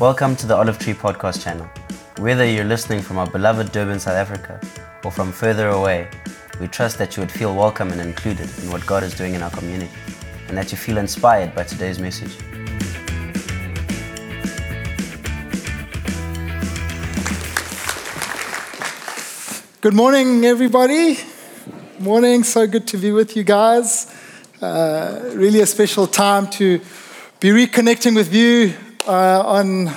Welcome to the Olive Tree Podcast channel. Whether you're listening from our beloved Durban, South Africa, or from further away, we trust that you would feel welcome and included in what God is doing in our community, and that you feel inspired by today's message. Good morning, everybody. Morning, so good to be with you guys. Uh, really a special time to be reconnecting with you uh, on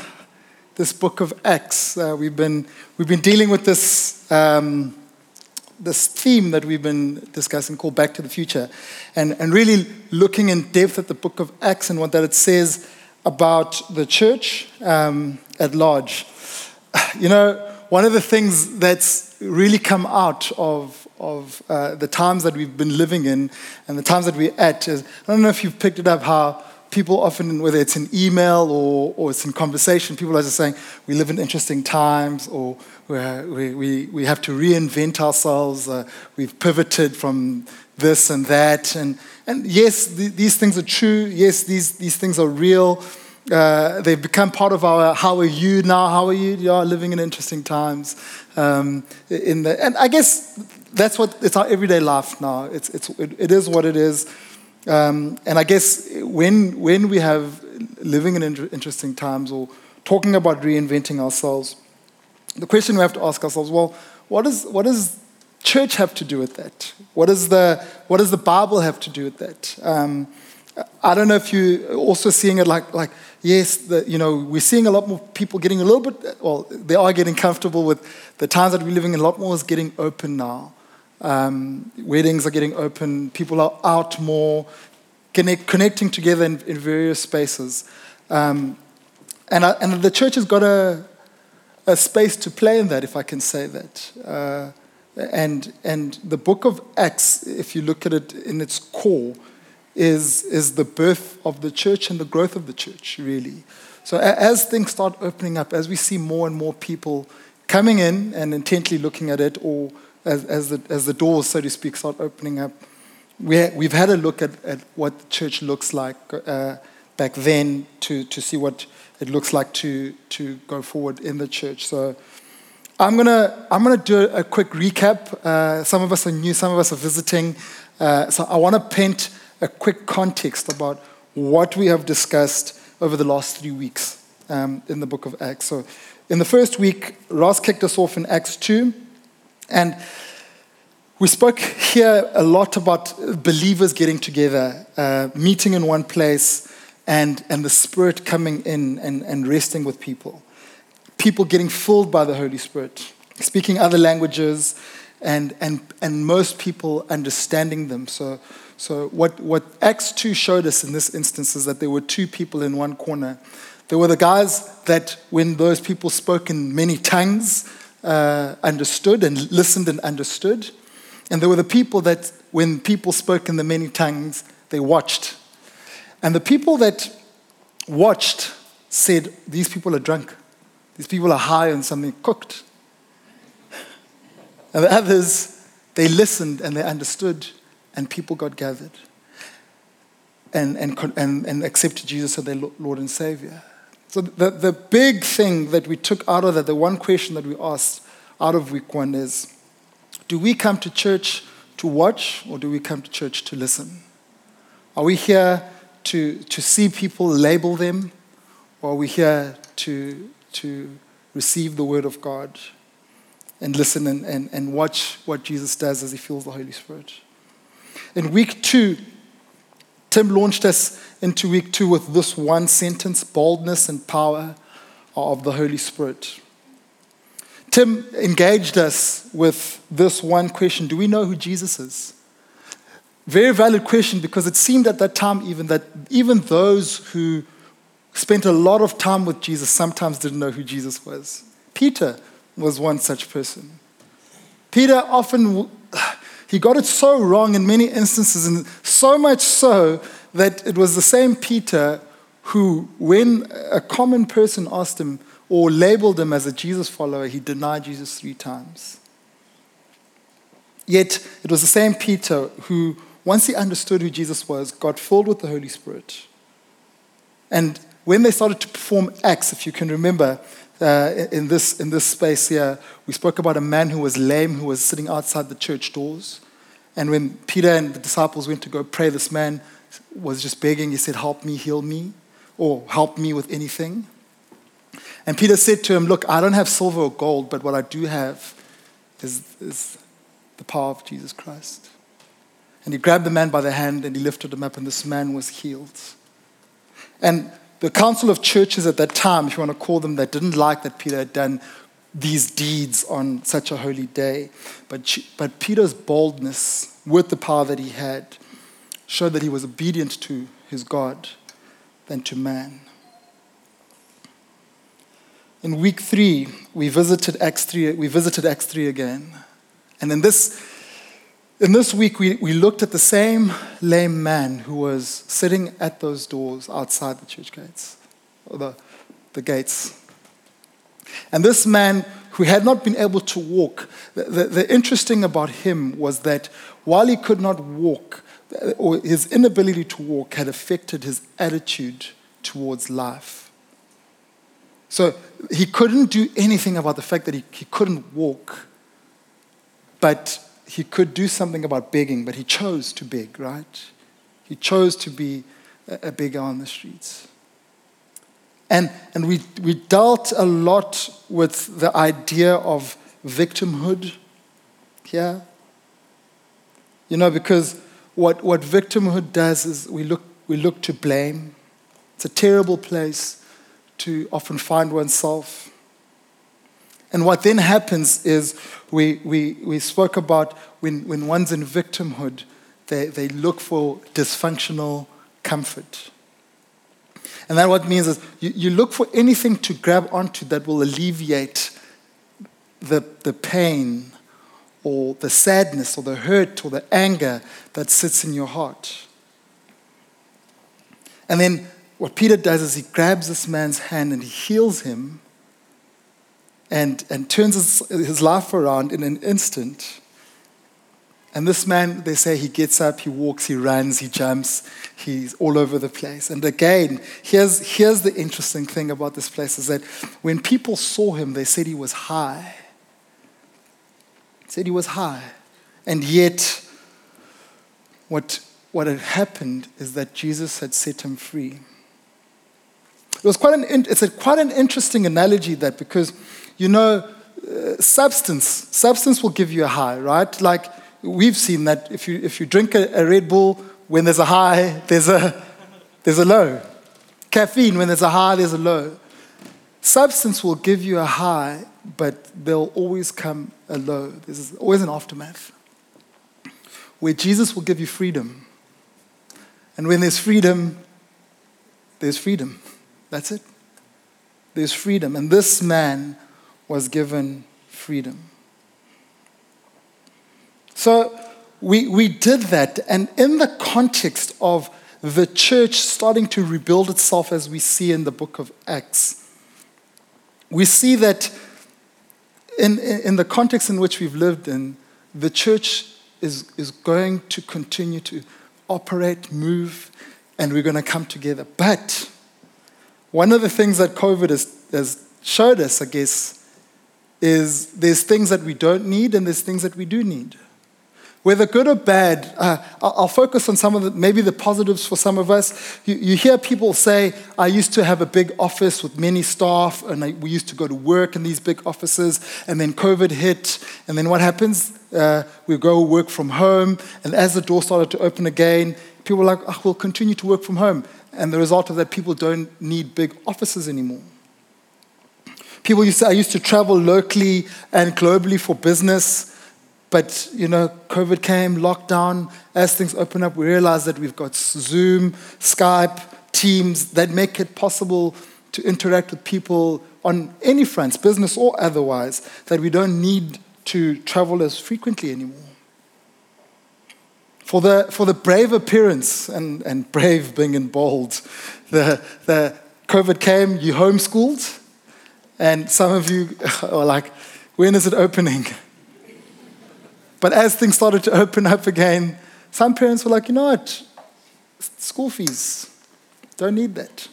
this book of Acts. Uh, we've, been, we've been dealing with this, um, this theme that we've been discussing called Back to the Future, and, and really looking in depth at the book of Acts and what that it says about the church um, at large. You know, one of the things that's really come out of, of uh, the times that we've been living in and the times that we're at is I don't know if you've picked it up how people often, whether it's in email or, or it's in conversation, people are just saying, we live in interesting times or we, we, we have to reinvent ourselves. Uh, we've pivoted from this and that. And, and yes, th- these things are true. Yes, these, these things are real. Uh, they've become part of our how are you now how are you you are living in interesting times um, in the, and i guess that's what it's our everyday life now it's, it's, it, it is what it is um, and i guess when, when we have living in inter- interesting times or talking about reinventing ourselves the question we have to ask ourselves well what, is, what does church have to do with that what, is the, what does the bible have to do with that um, I don't know if you're also seeing it like, like yes, the, you know, we're seeing a lot more people getting a little bit, well, they are getting comfortable with the times that we're living in. A lot more is getting open now. Um, weddings are getting open. People are out more, connect, connecting together in, in various spaces. Um, and, I, and the church has got a, a space to play in that, if I can say that. Uh, and, and the book of Acts, if you look at it in its core, is, is the birth of the church and the growth of the church, really. So as things start opening up, as we see more and more people coming in and intently looking at it, or as, as, the, as the doors, so to speak, start opening up, we, we've had a look at, at what the church looks like uh, back then to, to see what it looks like to, to go forward in the church. So I'm going to I'm gonna do a quick recap. Uh, some of us are new, some of us are visiting. Uh, so I want to paint a quick context about what we have discussed over the last three weeks um, in the book of Acts. So, in the first week, Ross kicked us off in Acts 2, and we spoke here a lot about believers getting together, uh, meeting in one place, and, and the Spirit coming in and, and resting with people. People getting filled by the Holy Spirit, speaking other languages, and, and, and most people understanding them. So, so, what, what Acts 2 showed us in this instance is that there were two people in one corner. There were the guys that, when those people spoke in many tongues, uh, understood and listened and understood. And there were the people that, when people spoke in the many tongues, they watched. And the people that watched said, These people are drunk. These people are high on something cooked. And the others, they listened and they understood and people got gathered and, and, and, and accepted Jesus as their Lord and Savior. So, the, the big thing that we took out of that, the one question that we asked out of week one is do we come to church to watch or do we come to church to listen? Are we here to, to see people, label them, or are we here to, to receive the Word of God and listen and, and, and watch what Jesus does as He fills the Holy Spirit? In week two, Tim launched us into week two with this one sentence boldness and power of the Holy Spirit. Tim engaged us with this one question Do we know who Jesus is? Very valid question because it seemed at that time even that even those who spent a lot of time with Jesus sometimes didn't know who Jesus was. Peter was one such person. Peter often he got it so wrong in many instances, and so much so that it was the same Peter who, when a common person asked him or labeled him as a Jesus follower, he denied Jesus three times. Yet it was the same Peter who, once he understood who Jesus was, got filled with the Holy Spirit and when they started to perform acts, if you can remember, uh, in, this, in this space here, we spoke about a man who was lame who was sitting outside the church doors. And when Peter and the disciples went to go pray, this man was just begging. He said, Help me, heal me, or help me with anything. And Peter said to him, Look, I don't have silver or gold, but what I do have is, is the power of Jesus Christ. And he grabbed the man by the hand and he lifted him up, and this man was healed. And the council of churches at that time, if you want to call them that, didn't like that Peter had done these deeds on such a holy day. But, but Peter's boldness, with the power that he had, showed that he was obedient to his God than to man. In week three, we visited Acts 3, we visited Acts 3 again. And in this, in this week, we, we looked at the same lame man who was sitting at those doors outside the church gates, the, the gates. And this man who had not been able to walk, the, the, the interesting about him was that while he could not walk, or his inability to walk had affected his attitude towards life. So he couldn't do anything about the fact that he, he couldn't walk, but he could do something about begging, but he chose to beg, right? He chose to be a, beggar on the streets. And, and we, we dealt a lot with the idea of victimhood here. You know, because what, what victimhood does is we look, we look to blame. It's a terrible place to often find oneself. And what then happens is we, we, we spoke about when, when one's in victimhood, they, they look for dysfunctional comfort. And that what means is you, you look for anything to grab onto that will alleviate the, the pain or the sadness or the hurt or the anger that sits in your heart. And then what Peter does is he grabs this man's hand and he heals him and, and turns his, his life around in an instant. And this man, they say he gets up, he walks, he runs, he jumps, he's all over the place. And again, here's, here's the interesting thing about this place is that when people saw him, they said he was high. Said he was high. And yet, what, what had happened is that Jesus had set him free. It was quite an, it's a, quite an interesting analogy that because, you know, uh, substance, substance will give you a high, right? Like we've seen that if you, if you drink a, a Red Bull, when there's a high, there's a, there's a low. Caffeine, when there's a high, there's a low. Substance will give you a high, but there'll always come a low. There's always an aftermath. Where Jesus will give you freedom. And when there's freedom, there's freedom. That's it. There's freedom. And this man was given freedom. So we, we did that. And in the context of the church starting to rebuild itself, as we see in the book of Acts, we see that in, in the context in which we've lived in, the church is, is going to continue to operate, move, and we're going to come together. But one of the things that COVID has, has showed us, I guess, is there's things that we don't need and there's things that we do need. Whether good or bad, uh, I'll focus on some of the, maybe the positives for some of us. You, you, hear people say, I used to have a big office with many staff, and I, we used to go to work in these big offices, and then COVID hit, and then what happens? Uh, we go work from home, and as the door started to open again, people were like, oh, we'll continue to work from home. And the result of that, people don't need big offices anymore. People used to, I used to travel locally and globally for business, but you know, COVID came, lockdown. As things open up, we realize that we've got Zoom, Skype, Teams that make it possible to interact with people on any fronts, business or otherwise, that we don't need to travel as frequently anymore for the, for the brave appearance, and, and brave being in bold, the, the COVID came, you homeschooled, and some of you are like, when is it opening? But as things started to open up again, some parents were like, you know what? School fees, don't need that.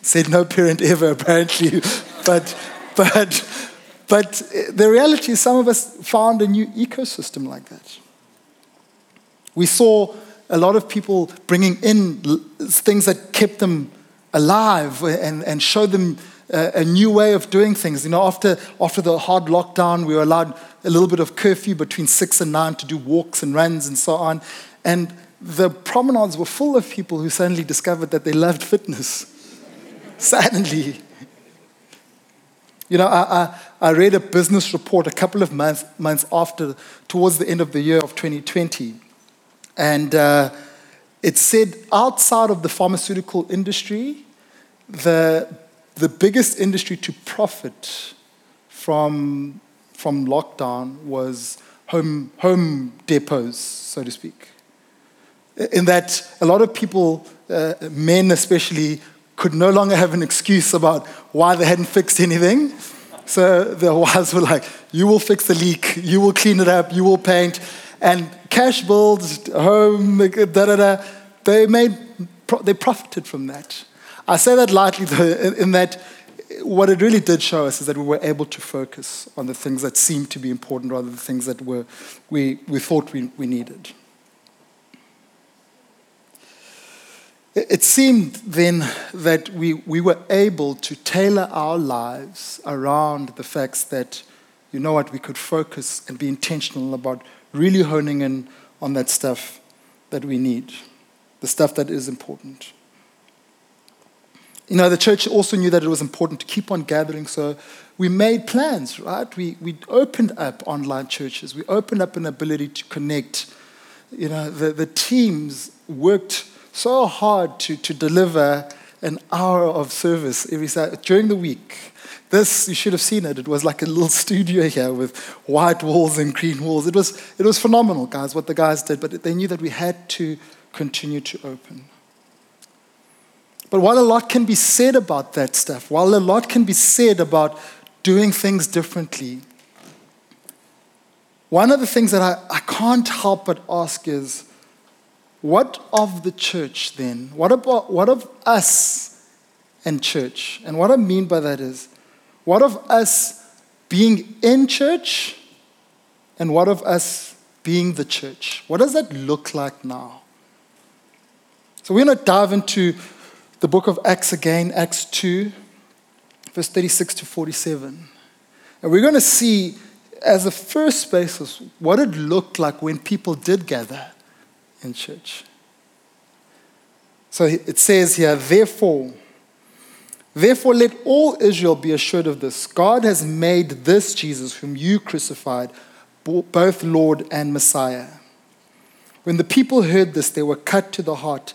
Said no parent ever, apparently. but, but, but the reality is, some of us found a new ecosystem like that. We saw a lot of people bringing in things that kept them alive and, and showed them a, a new way of doing things. You know, after, after the hard lockdown, we were allowed a little bit of curfew between six and nine to do walks and runs and so on. And the promenades were full of people who suddenly discovered that they loved fitness. suddenly. You know, I, I, I, read a business report a couple of months, months after, towards the end of the year of 2020. And uh, it said outside of the pharmaceutical industry, the, the biggest industry to profit from, from lockdown was home, home depots, so to speak. In that a lot of people, uh, men especially, could no longer have an excuse about why they hadn't fixed anything. So the wives were like, You will fix the leak, you will clean it up, you will paint. And Cashbuilds, home, da da da, they, made, they profited from that. I say that lightly, though, in that what it really did show us is that we were able to focus on the things that seemed to be important rather than the things that were, we, we thought we, we needed. It seemed then that we, we were able to tailor our lives around the facts that, you know what, we could focus and be intentional about really honing in on that stuff that we need, the stuff that is important. You know, the church also knew that it was important to keep on gathering, so we made plans, right? We, we opened up online churches, we opened up an ability to connect. You know, the, the teams worked so hard to, to deliver an hour of service every Saturday, during the week. This, you should have seen it. It was like a little studio here with white walls and green walls. It was, it was phenomenal, guys, what the guys did, but they knew that we had to continue to open. But while a lot can be said about that stuff, while a lot can be said about doing things differently, one of the things that I, I can't help but ask is what of the church then? What about what of us and church? And what I mean by that is, what of us being in church and what of us being the church? What does that look like now? So we're going to dive into the book of Acts again, Acts 2, verse 36 to 47. And we're going to see, as a first basis, what it looked like when people did gather in church. So it says here, therefore, therefore let all Israel be assured of this. God has made this Jesus, whom you crucified, both Lord and Messiah. When the people heard this, they were cut to the heart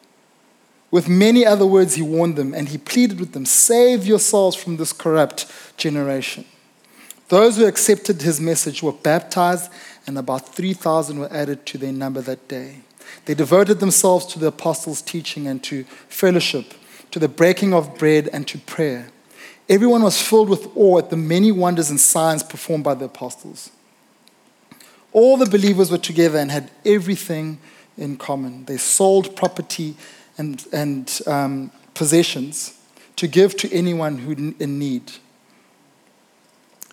With many other words, he warned them, and he pleaded with them Save yourselves from this corrupt generation. Those who accepted his message were baptized, and about 3,000 were added to their number that day. They devoted themselves to the apostles' teaching and to fellowship, to the breaking of bread and to prayer. Everyone was filled with awe at the many wonders and signs performed by the apostles. All the believers were together and had everything in common. They sold property and, and um, possessions to give to anyone who in need.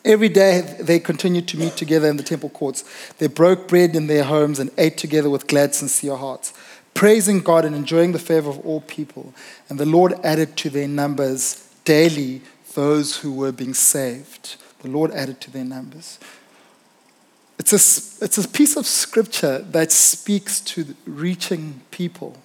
Every day they continued to meet together in the temple courts. They broke bread in their homes and ate together with glad, sincere hearts, praising God and enjoying the favor of all people. And the Lord added to their numbers daily those who were being saved. The Lord added to their numbers. It's a, it's a piece of scripture that speaks to reaching people.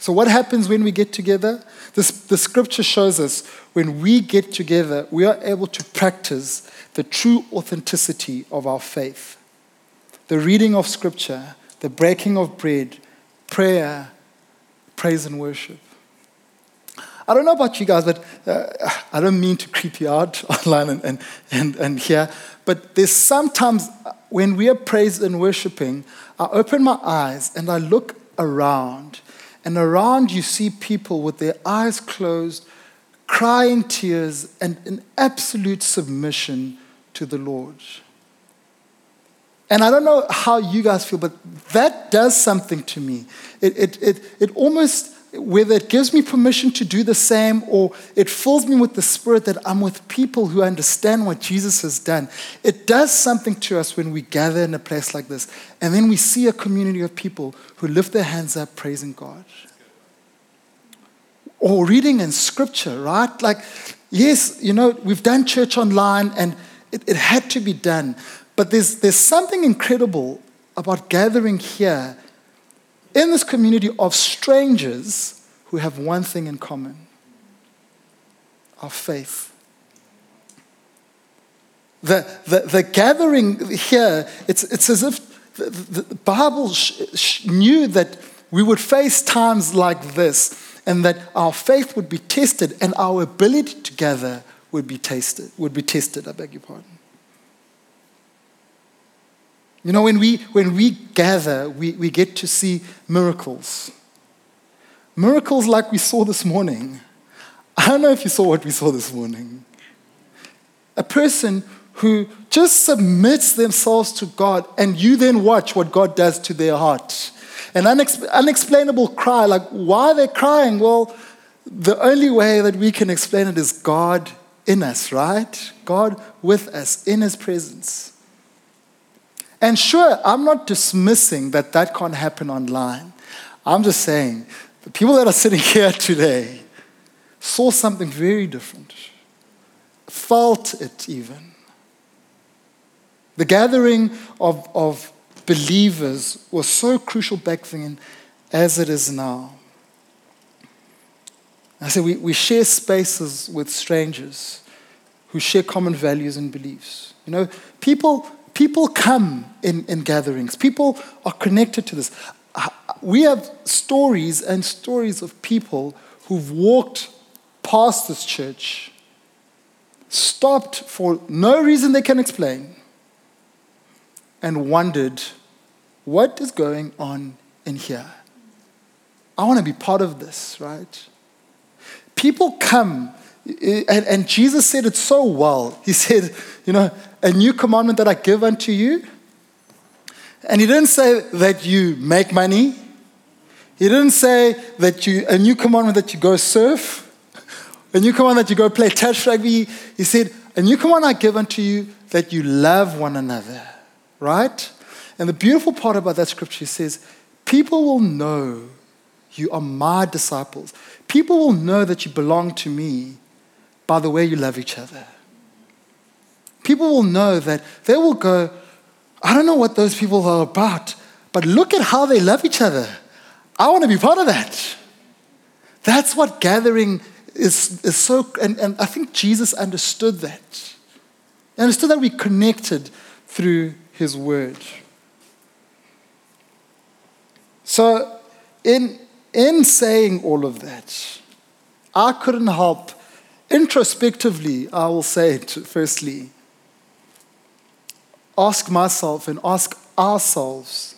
So, what happens when we get together? This, the scripture shows us when we get together, we are able to practice the true authenticity of our faith. The reading of scripture, the breaking of bread, prayer, praise, and worship. I don't know about you guys, but uh, I don't mean to creep you out online and, and, and, and here, but there's sometimes when we are praised and worshiping, I open my eyes and I look around, and around you see people with their eyes closed, crying tears, and in absolute submission to the Lord. And I don't know how you guys feel, but that does something to me. It, it, it, it almost, whether it gives me permission to do the same or it fills me with the spirit that I'm with people who understand what Jesus has done. It does something to us when we gather in a place like this. And then we see a community of people who lift their hands up praising God. Or reading in scripture, right? Like, yes, you know, we've done church online and it, it had to be done. But there's, there's something incredible about gathering here in this community of strangers who have one thing in common our faith. The, the, the gathering here, it's, it's as if the, the, Bible sh- sh- knew that we would face times like this and that our faith would be tested and our ability to gather would be tasted, would be tested, I beg your pardon. You know, when we, when we gather, we, we get to see miracles. Miracles like we saw this morning. I don't know if you saw what we saw this morning. A person who just submits themselves to God, and you then watch what God does to their heart. An unex- unexplainable cry, like why are they crying? Well, the only way that we can explain it is God in us, right? God with us, in His presence. And sure, I'm not dismissing that that can't happen online. I'm just saying the people that are sitting here today saw something very different, felt it even. The gathering of, of believers was so crucial back then as it is now. I said we, we share spaces with strangers who share common values and beliefs. You know, people people come in, in gatherings, people are connected to this. Uh, we have stories and stories of people who've walked past this church, stopped for no reason they can explain, and wondered, what is going on in here? I want to be part of this, right? People come and, and Jesus said it so well. He said, You know, a new commandment that I give unto you. And he didn't say that you make money. He didn't say that you, a new commandment that you go surf. A new commandment that you go play touch rugby. He said, A new commandment I give unto you that you love one another. Right? And the beautiful part about that scripture says, People will know you are my disciples. People will know that you belong to me by the way you love each other. People will know that they will go, I don't know what those people are about, but look at how they love each other. I want to be part of that. That's what gathering is, is so, and, and I think Jesus understood that. He understood that we connected through his word. So, in, in saying all of that, I couldn't help Introspectively, I will say it firstly ask myself and ask ourselves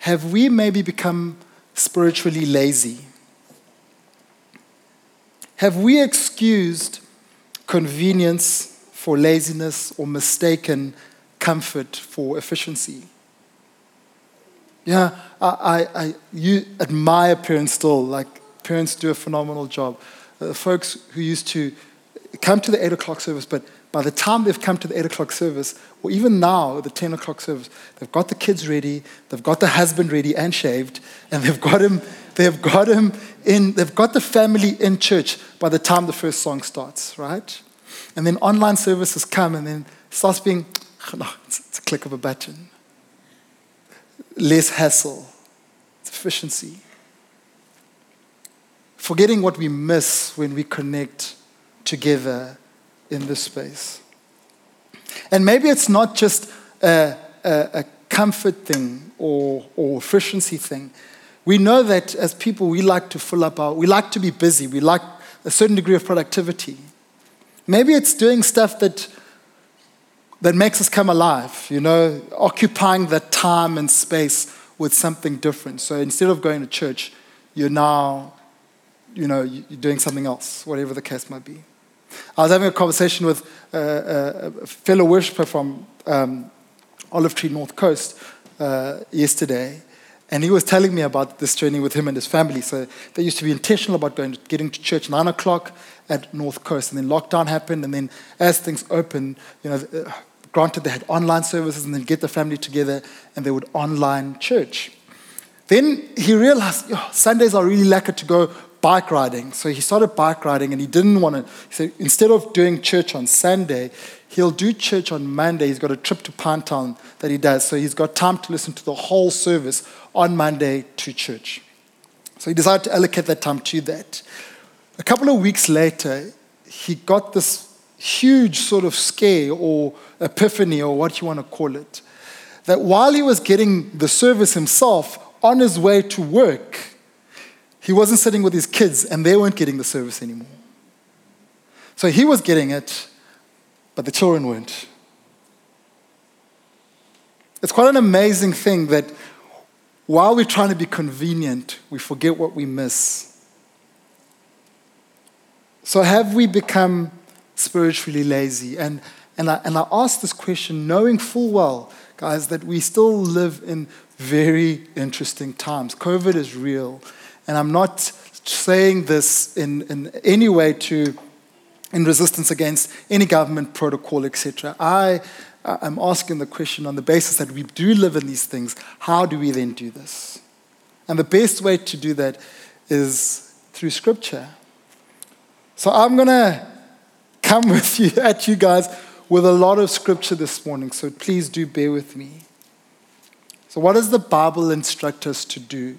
have we maybe become spiritually lazy? Have we excused convenience for laziness or mistaken comfort for efficiency? Yeah, I, I, I you admire parents still, like parents do a phenomenal job uh, folks who used to come to the 8 o'clock service, but by the time they've come to the 8 o'clock service, or even now, the 10 o'clock service, they've got the kids ready, they've got the husband ready and shaved, and they've got him, they've got him in, they've got the family in church by the time the first song starts, right? And then online services come, and then starts being, no, it's, it's a click of a button. Less hassle, it's efficiency forgetting what we miss when we connect together in this space. And maybe it's not just a, a, a comfort thing or, or efficiency thing. We know that as people, we like to fill up our, we like to be busy. We like a certain degree of productivity. Maybe it's doing stuff that, that makes us come alive, you know, occupying that time and space with something different. So instead of going to church, you're now, you know, you're doing something else, whatever the case might be. I was having a conversation with a, a fellow worshiper from um, Olive Tree North Coast uh, yesterday, and he was telling me about this journey with him and his family. So they used to be intentional about going, getting to church nine o'clock at North Coast, and then lockdown happened, and then as things opened, you know, uh, granted they had online services, and then get the family together, and they would online church. Then he realized oh, Sundays are really lacquer to go bike riding. So he started bike riding and he didn't want to. He said, instead of doing church on Sunday, he'll do church on Monday. He's got a trip to Pinetown that he does. So he's got time to listen to the whole service on Monday to church. So he decided to allocate that time to that. A couple of weeks later, he got this huge sort of scare or epiphany or what you want to call it. That while he was getting the service himself on his way to work, he wasn't sitting with his kids and they weren't getting the service anymore. So he was getting it, but the children weren't. It's quite an amazing thing that while we're trying to be convenient, we forget what we miss. So, have we become spiritually lazy? And, and, I, and I ask this question knowing full well, guys, that we still live in very interesting times. COVID is real. And I'm not saying this in, in any way to in resistance against any government protocol, etc. I am asking the question on the basis that we do live in these things, how do we then do this? And the best way to do that is through scripture. So I'm going to come with you at you guys with a lot of scripture this morning, so please do bear with me. So, what does the Bible instruct us to do?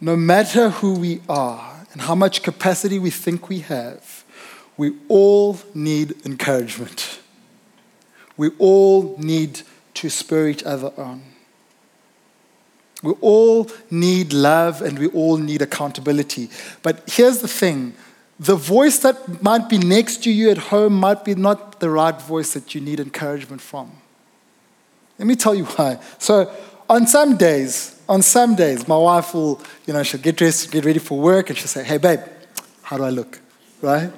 no matter who we are and how much capacity we think we have, we all need encouragement. We all need to spur each other on. We all need love and we all need accountability. But here's the thing the voice that might be next to you at home might be not the right voice that you need encouragement from. Let me tell you why. So, on some days, on some days, my wife will, you know, she'll get dressed, get ready for work, and she'll say, Hey, babe, how do I look? Right?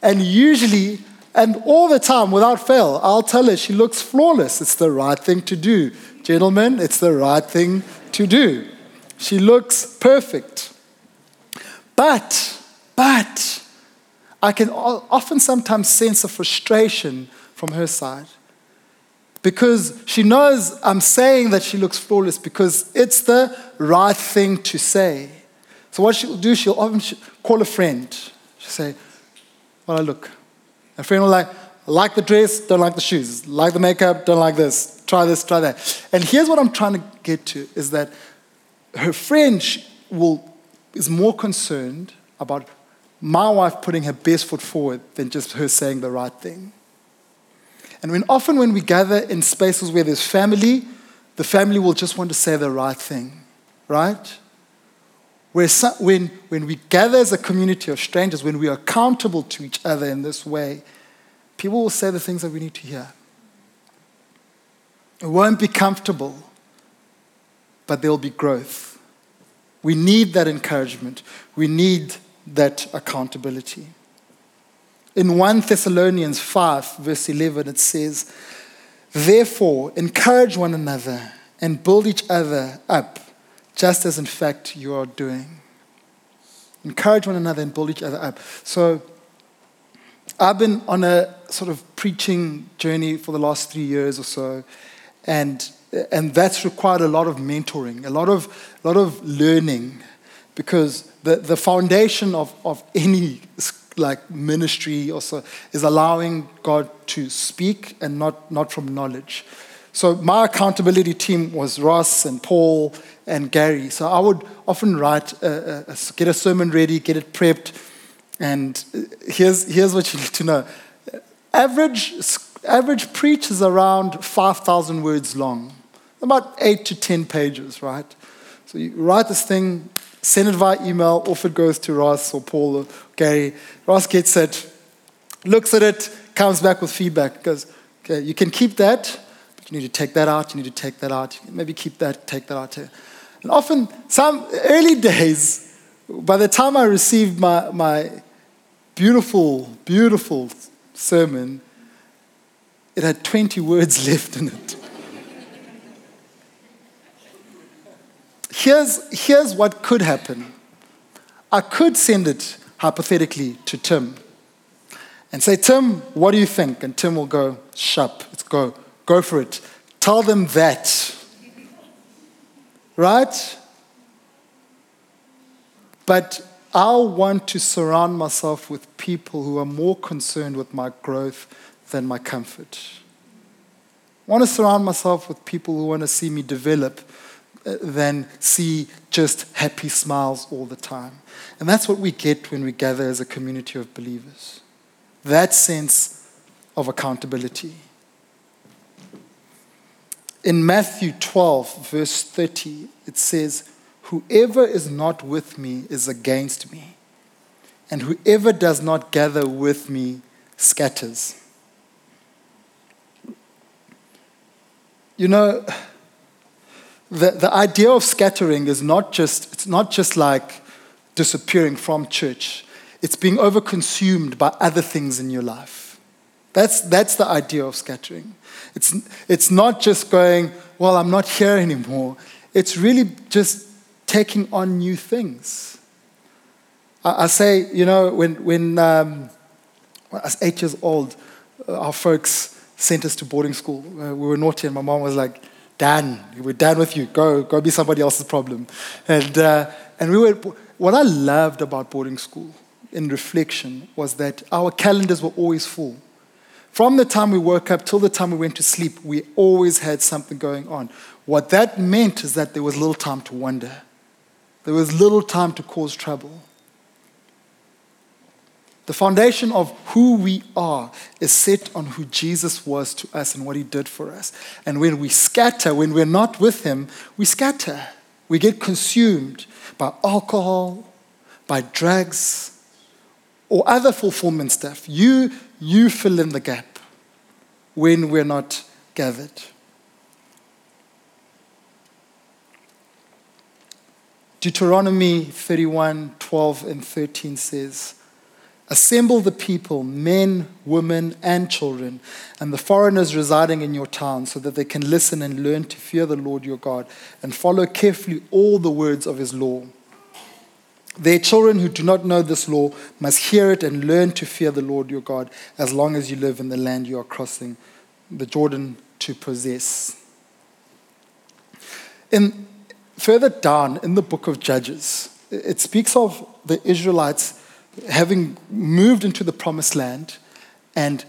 And usually, and all the time, without fail, I'll tell her she looks flawless. It's the right thing to do. Gentlemen, it's the right thing to do. She looks perfect. But, but, I can often sometimes sense a frustration from her side because she knows I'm saying that she looks flawless because it's the right thing to say. So what she'll do, she'll often call a friend. She'll say, well, I look. A friend will like, like the dress, don't like the shoes. Like the makeup, don't like this. Try this, try that. And here's what I'm trying to get to is that her friend will, is more concerned about my wife putting her best foot forward than just her saying the right thing. And when often when we gather in spaces where there's family, the family will just want to say the right thing, right? Where when, when we gather as a community of strangers, when we are accountable to each other in this way, people will say the things that we need to hear. It won't be comfortable, but there'll be growth. We need that encouragement. We need that accountability. In 1 Thessalonians 5, verse 11, it says, Therefore, encourage one another and build each other up, just as in fact you are doing. Encourage one another and build each other up. So, I've been on a sort of preaching journey for the last three years or so, and, and that's required a lot of mentoring, a lot of, a lot of learning, because the, the foundation of, of any like ministry also is allowing God to speak and not, not from knowledge. So my accountability team was Ross and Paul and Gary. So I would often write, a, a, get a sermon ready, get it prepped, and here's, here's what you need to know. Average, average preach is around 5,000 words long, about 8 to 10 pages, right? So you write this thing, send it via email, off it goes to Ross or Paul Gary. Ross gets it, looks at it, comes back with feedback, goes, okay, you can keep that, but you need to take that out, you need to take that out, maybe keep that, take that out. Too. And often, some early days, by the time I received my, my beautiful, beautiful sermon, it had 20 words left in it. here's, here's what could happen I could send it hypothetically to Tim and say, Tim, what do you think? And Tim will go, Shup, let's go, go for it. Tell them that. Right? But I want to surround myself with people who are more concerned with my growth than my comfort. I want to surround myself with people who want to see me develop Uh, than see just happy smiles all the time. And that's what we get when we gather as a community of believers that sense of accountability. In Matthew 12, verse 30, it says, Whoever is not with me is against me, and whoever does not gather with me scatters. You know, the, the idea of scattering is not just, it's not just like disappearing from church. It's being overconsumed by other things in your life. That's, that's the idea of scattering. It's, it's not just going, well, I'm not here anymore. It's really just taking on new things. I, I say, you know, when, when um, I was eight years old, uh, our folks sent us to boarding school. Uh, we were naughty, and my mom was like, Dan, we're done with you. Go, go be somebody else's problem. And, uh, and we were, what I loved about boarding school in reflection was that our calendars were always full. From the time we woke up till the time we went to sleep, we always had something going on. What that meant is that there was little time to wonder. There was little time to cause trouble. The foundation of who we are is set on who Jesus was to us and what he did for us. And when we scatter, when we're not with him, we scatter. We get consumed by alcohol, by drugs, or other fulfillment stuff. You, you fill in the gap when we're not gathered. Deuteronomy 31 12 and 13 says, Assemble the people, men, women, and children, and the foreigners residing in your town, so that they can listen and learn to fear the Lord your God and follow carefully all the words of his law. Their children who do not know this law must hear it and learn to fear the Lord your God as long as you live in the land you are crossing the Jordan to possess. In further down in the book of Judges, it speaks of the Israelites having moved into the promised land and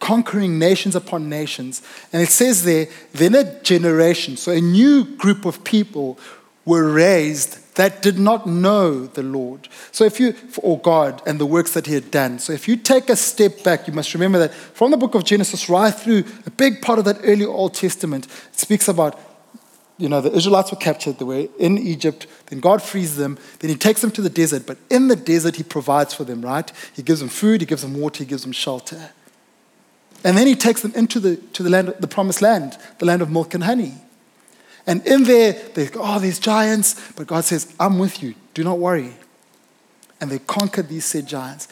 conquering nations upon nations. And it says there, then a generation, so a new group of people were raised that did not know the Lord. So if you, or God and the works that he had done. So if you take a step back, you must remember that from the book of Genesis right through a big part of that early Old Testament, it speaks about you know, the Israelites were captured, they were in Egypt, then God frees them, then He takes them to the desert, but in the desert, He provides for them, right? He gives them food, He gives them water, He gives them shelter. And then He takes them into the, to the, land, the promised land, the land of milk and honey. And in there, they go, oh, there's giants, but God says, I'm with you, do not worry. And they conquered these said giants.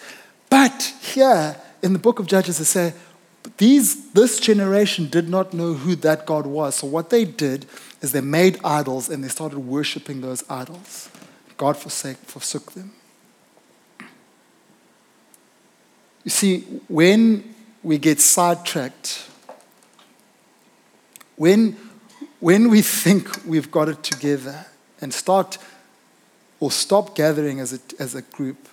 But here in the book of Judges, they say, these, this generation did not know who that God was. So what they did is they made idols and they started worshiping those idols. God forsake, forsook them. You see, when we get sidetracked, when, when we think we've got it together and start or stop gathering as a, as a group,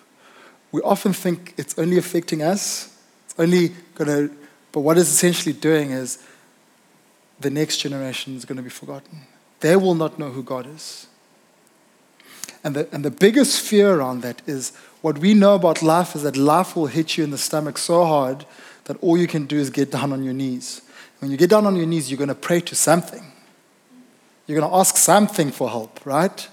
we often think it's only affecting us. It's only going to, but what it's essentially doing is the next generation is going to be forgotten. They will not know who God is. And the, and the biggest fear around that is what we know about life is that life will hit you in the stomach so hard that all you can do is get down on your knees. When you get down on your knees, you're going to pray to something. You're going to ask something for help, right?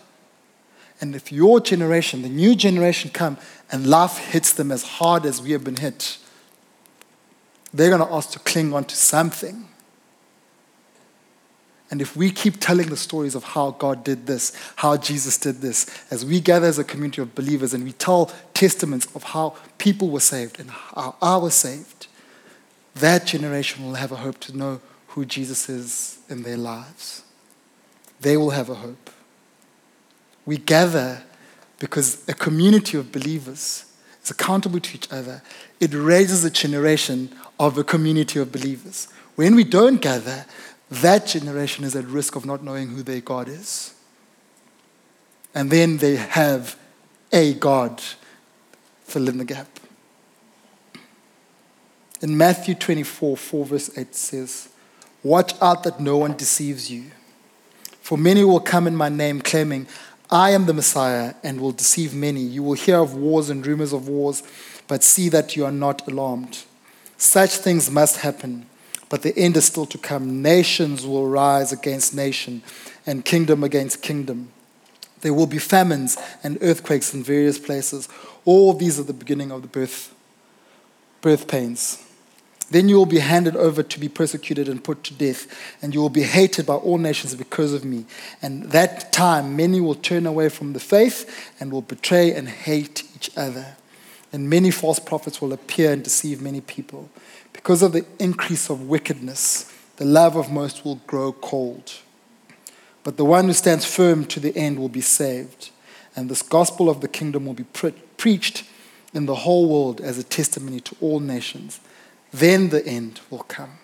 And if your generation, the new generation, come and life hits them as hard as we have been hit, they're going to ask to cling on to something. And if we keep telling the stories of how God did this, how Jesus did this, as we gather as a community of believers and we tell testaments of how people were saved and how I was saved, that generation will have a hope to know who Jesus is in their lives. They will have a hope. We gather because a community of believers is accountable to each other. It raises a generation of a community of believers. When we don't gather, that generation is at risk of not knowing who their God is. And then they have a God. Fill in the gap. In Matthew 24, 4 verse 8 says, Watch out that no one deceives you. For many will come in my name, claiming, I am the Messiah, and will deceive many. You will hear of wars and rumors of wars, but see that you are not alarmed. Such things must happen but the end is still to come. Nations will rise against nation, and kingdom against kingdom. There will be famines and earthquakes in various places. All these are the beginning of the birth, birth pains. Then you will be handed over to be persecuted and put to death, and you will be hated by all nations because of me. And that time, many will turn away from the faith and will betray and hate each other. And many false prophets will appear and deceive many people. Because of the increase of wickedness, the love of most will grow cold. But the one who stands firm to the end will be saved. And this gospel of the kingdom will be pre- preached in the whole world as a testimony to all nations. Then the end will come.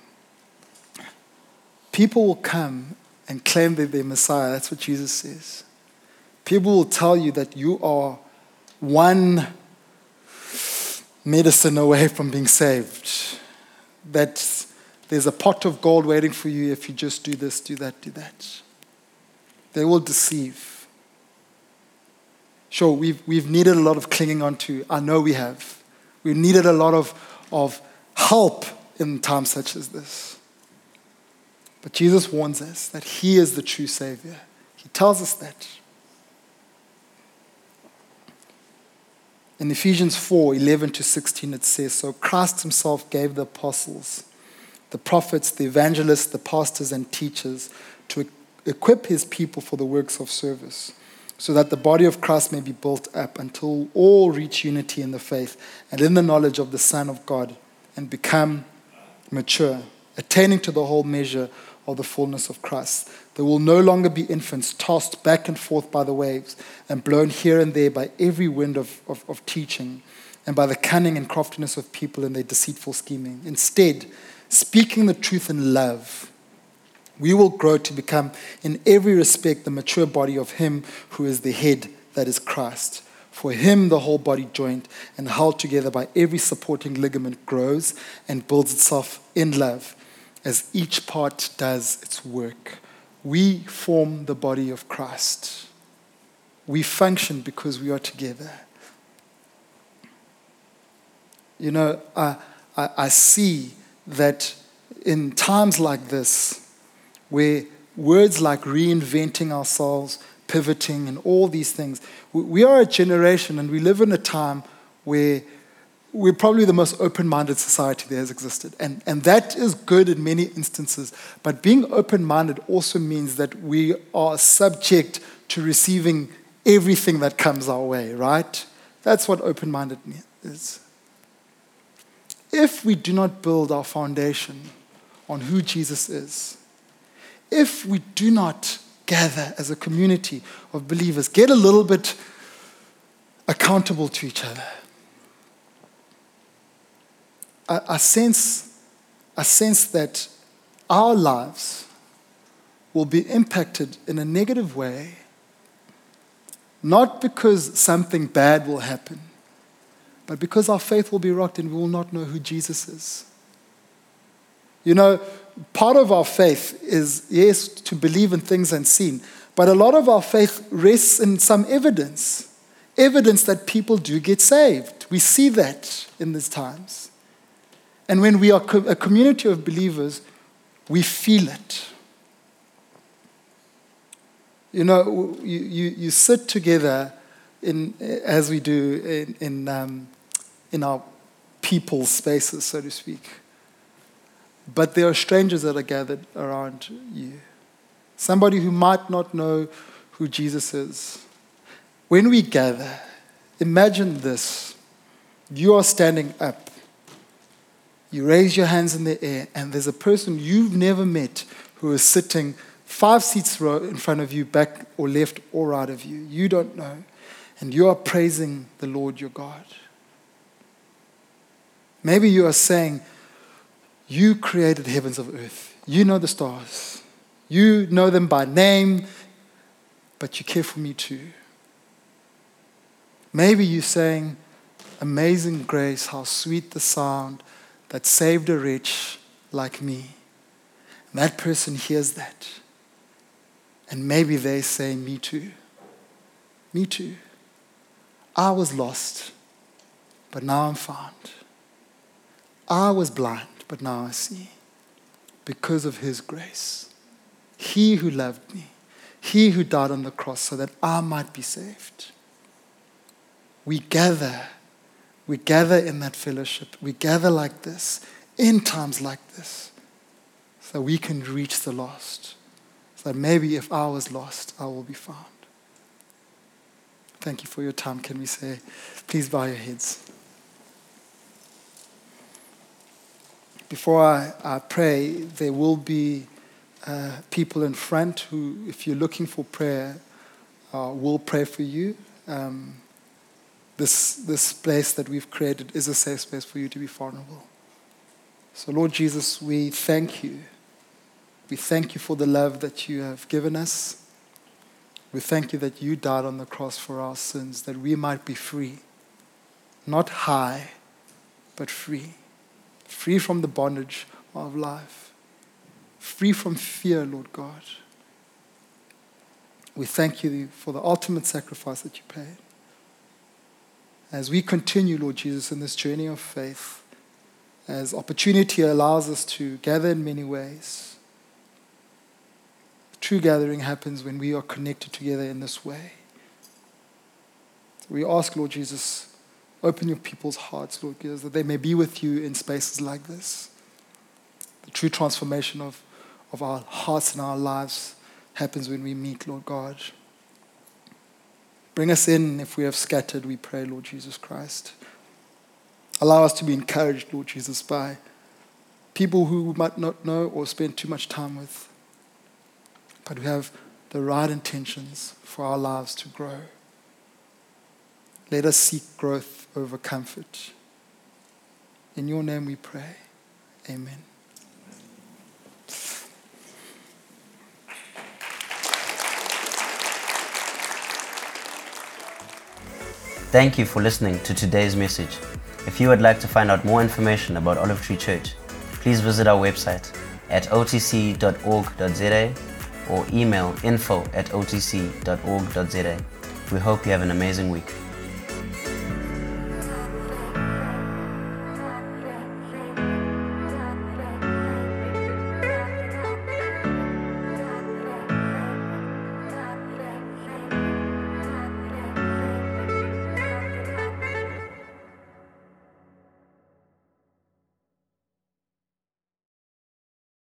People will come and claim that they're Messiah. That's what Jesus says. People will tell you that you are one medicine away from being saved that there's a pot of gold waiting for you if you just do this, do that, do that. They will deceive. Sure, we've, we've needed a lot of clinging on to. I know we have. We've needed a lot of, of help in times such as this. But Jesus warns us that He is the true Savior. He tells us that. In Ephesians 4 11 to 16, it says, So Christ himself gave the apostles, the prophets, the evangelists, the pastors, and teachers to equip his people for the works of service, so that the body of Christ may be built up until all reach unity in the faith and in the knowledge of the Son of God and become mature, attaining to the whole measure of the fullness of Christ. There will no longer be infants tossed back and forth by the waves and blown here and there by every wind of, of, of teaching and by the cunning and craftiness of people and their deceitful scheming. Instead, speaking the truth in love, we will grow to become, in every respect, the mature body of Him who is the head, that is Christ. For Him, the whole body, joined and held together by every supporting ligament, grows and builds itself in love as each part does its work. We form the body of Christ. We function because we are together. You know, I, I, I see that in times like this, where words like reinventing ourselves, pivoting, and all these things, we are a generation and we live in a time where we're probably the most open minded society that has existed. And, and that is good in many instances. But being open minded also means that we are subject to receiving everything that comes our way, right? That's what open minded is. If we do not build our foundation on who Jesus is, if we do not gather as a community of believers, get a little bit accountable to each other I, sense, I sense that our lives will be impacted in a negative way, not because something bad will happen, but because our faith will be rocked and we will not know who Jesus is. You know, part of our faith is, yes, to believe in things unseen, but a lot of our faith rests in some evidence evidence that people do get saved. We see that in these times. And when we are a community of believers, we feel it. You know, you, you, you sit together in, as we do in, in, um, in our people spaces, so to speak. But there are strangers that are gathered around you. Somebody who might not know who Jesus is. When we gather, imagine this. You are standing up. You raise your hands in the air, and there's a person you've never met who is sitting five seats in front of you, back or left or right of you. You don't know. And you are praising the Lord your God. Maybe you are saying, You created heavens of earth. You know the stars. You know them by name, but you care for me too. Maybe you're saying, Amazing grace, how sweet the sound that saved a wretch like me. And that person hears that. And maybe they say, Me too. Me too. I was lost, but now I'm found. I was blind, but now I see because of His grace. He who loved me, He who died on the cross so that I might be saved. We gather, we gather in that fellowship. We gather like this, in times like this, so we can reach the lost that maybe if I was lost, I will be found. Thank you for your time. Can we say, please bow your heads? Before I, I pray, there will be uh, people in front who, if you're looking for prayer, uh, will pray for you. Um, this, this place that we've created is a safe space for you to be vulnerable. So, Lord Jesus, we thank you we thank you for the love that you have given us. We thank you that you died on the cross for our sins, that we might be free. Not high, but free. Free from the bondage of life. Free from fear, Lord God. We thank you for the ultimate sacrifice that you paid. As we continue, Lord Jesus, in this journey of faith, as opportunity allows us to gather in many ways, True gathering happens when we are connected together in this way. We ask, Lord Jesus, open your people's hearts, Lord Jesus, that they may be with you in spaces like this. The true transformation of, of our hearts and our lives happens when we meet, Lord God. Bring us in if we have scattered, we pray, Lord Jesus Christ. Allow us to be encouraged, Lord Jesus, by people who we might not know or spend too much time with but who have the right intentions for our lives to grow. Let us seek growth over comfort. In your name we pray. Amen. Thank you for listening to today's message. If you would like to find out more information about Olive Tree Church, please visit our website at otc.org.za or email info at otc.org.za. We hope you have an amazing week.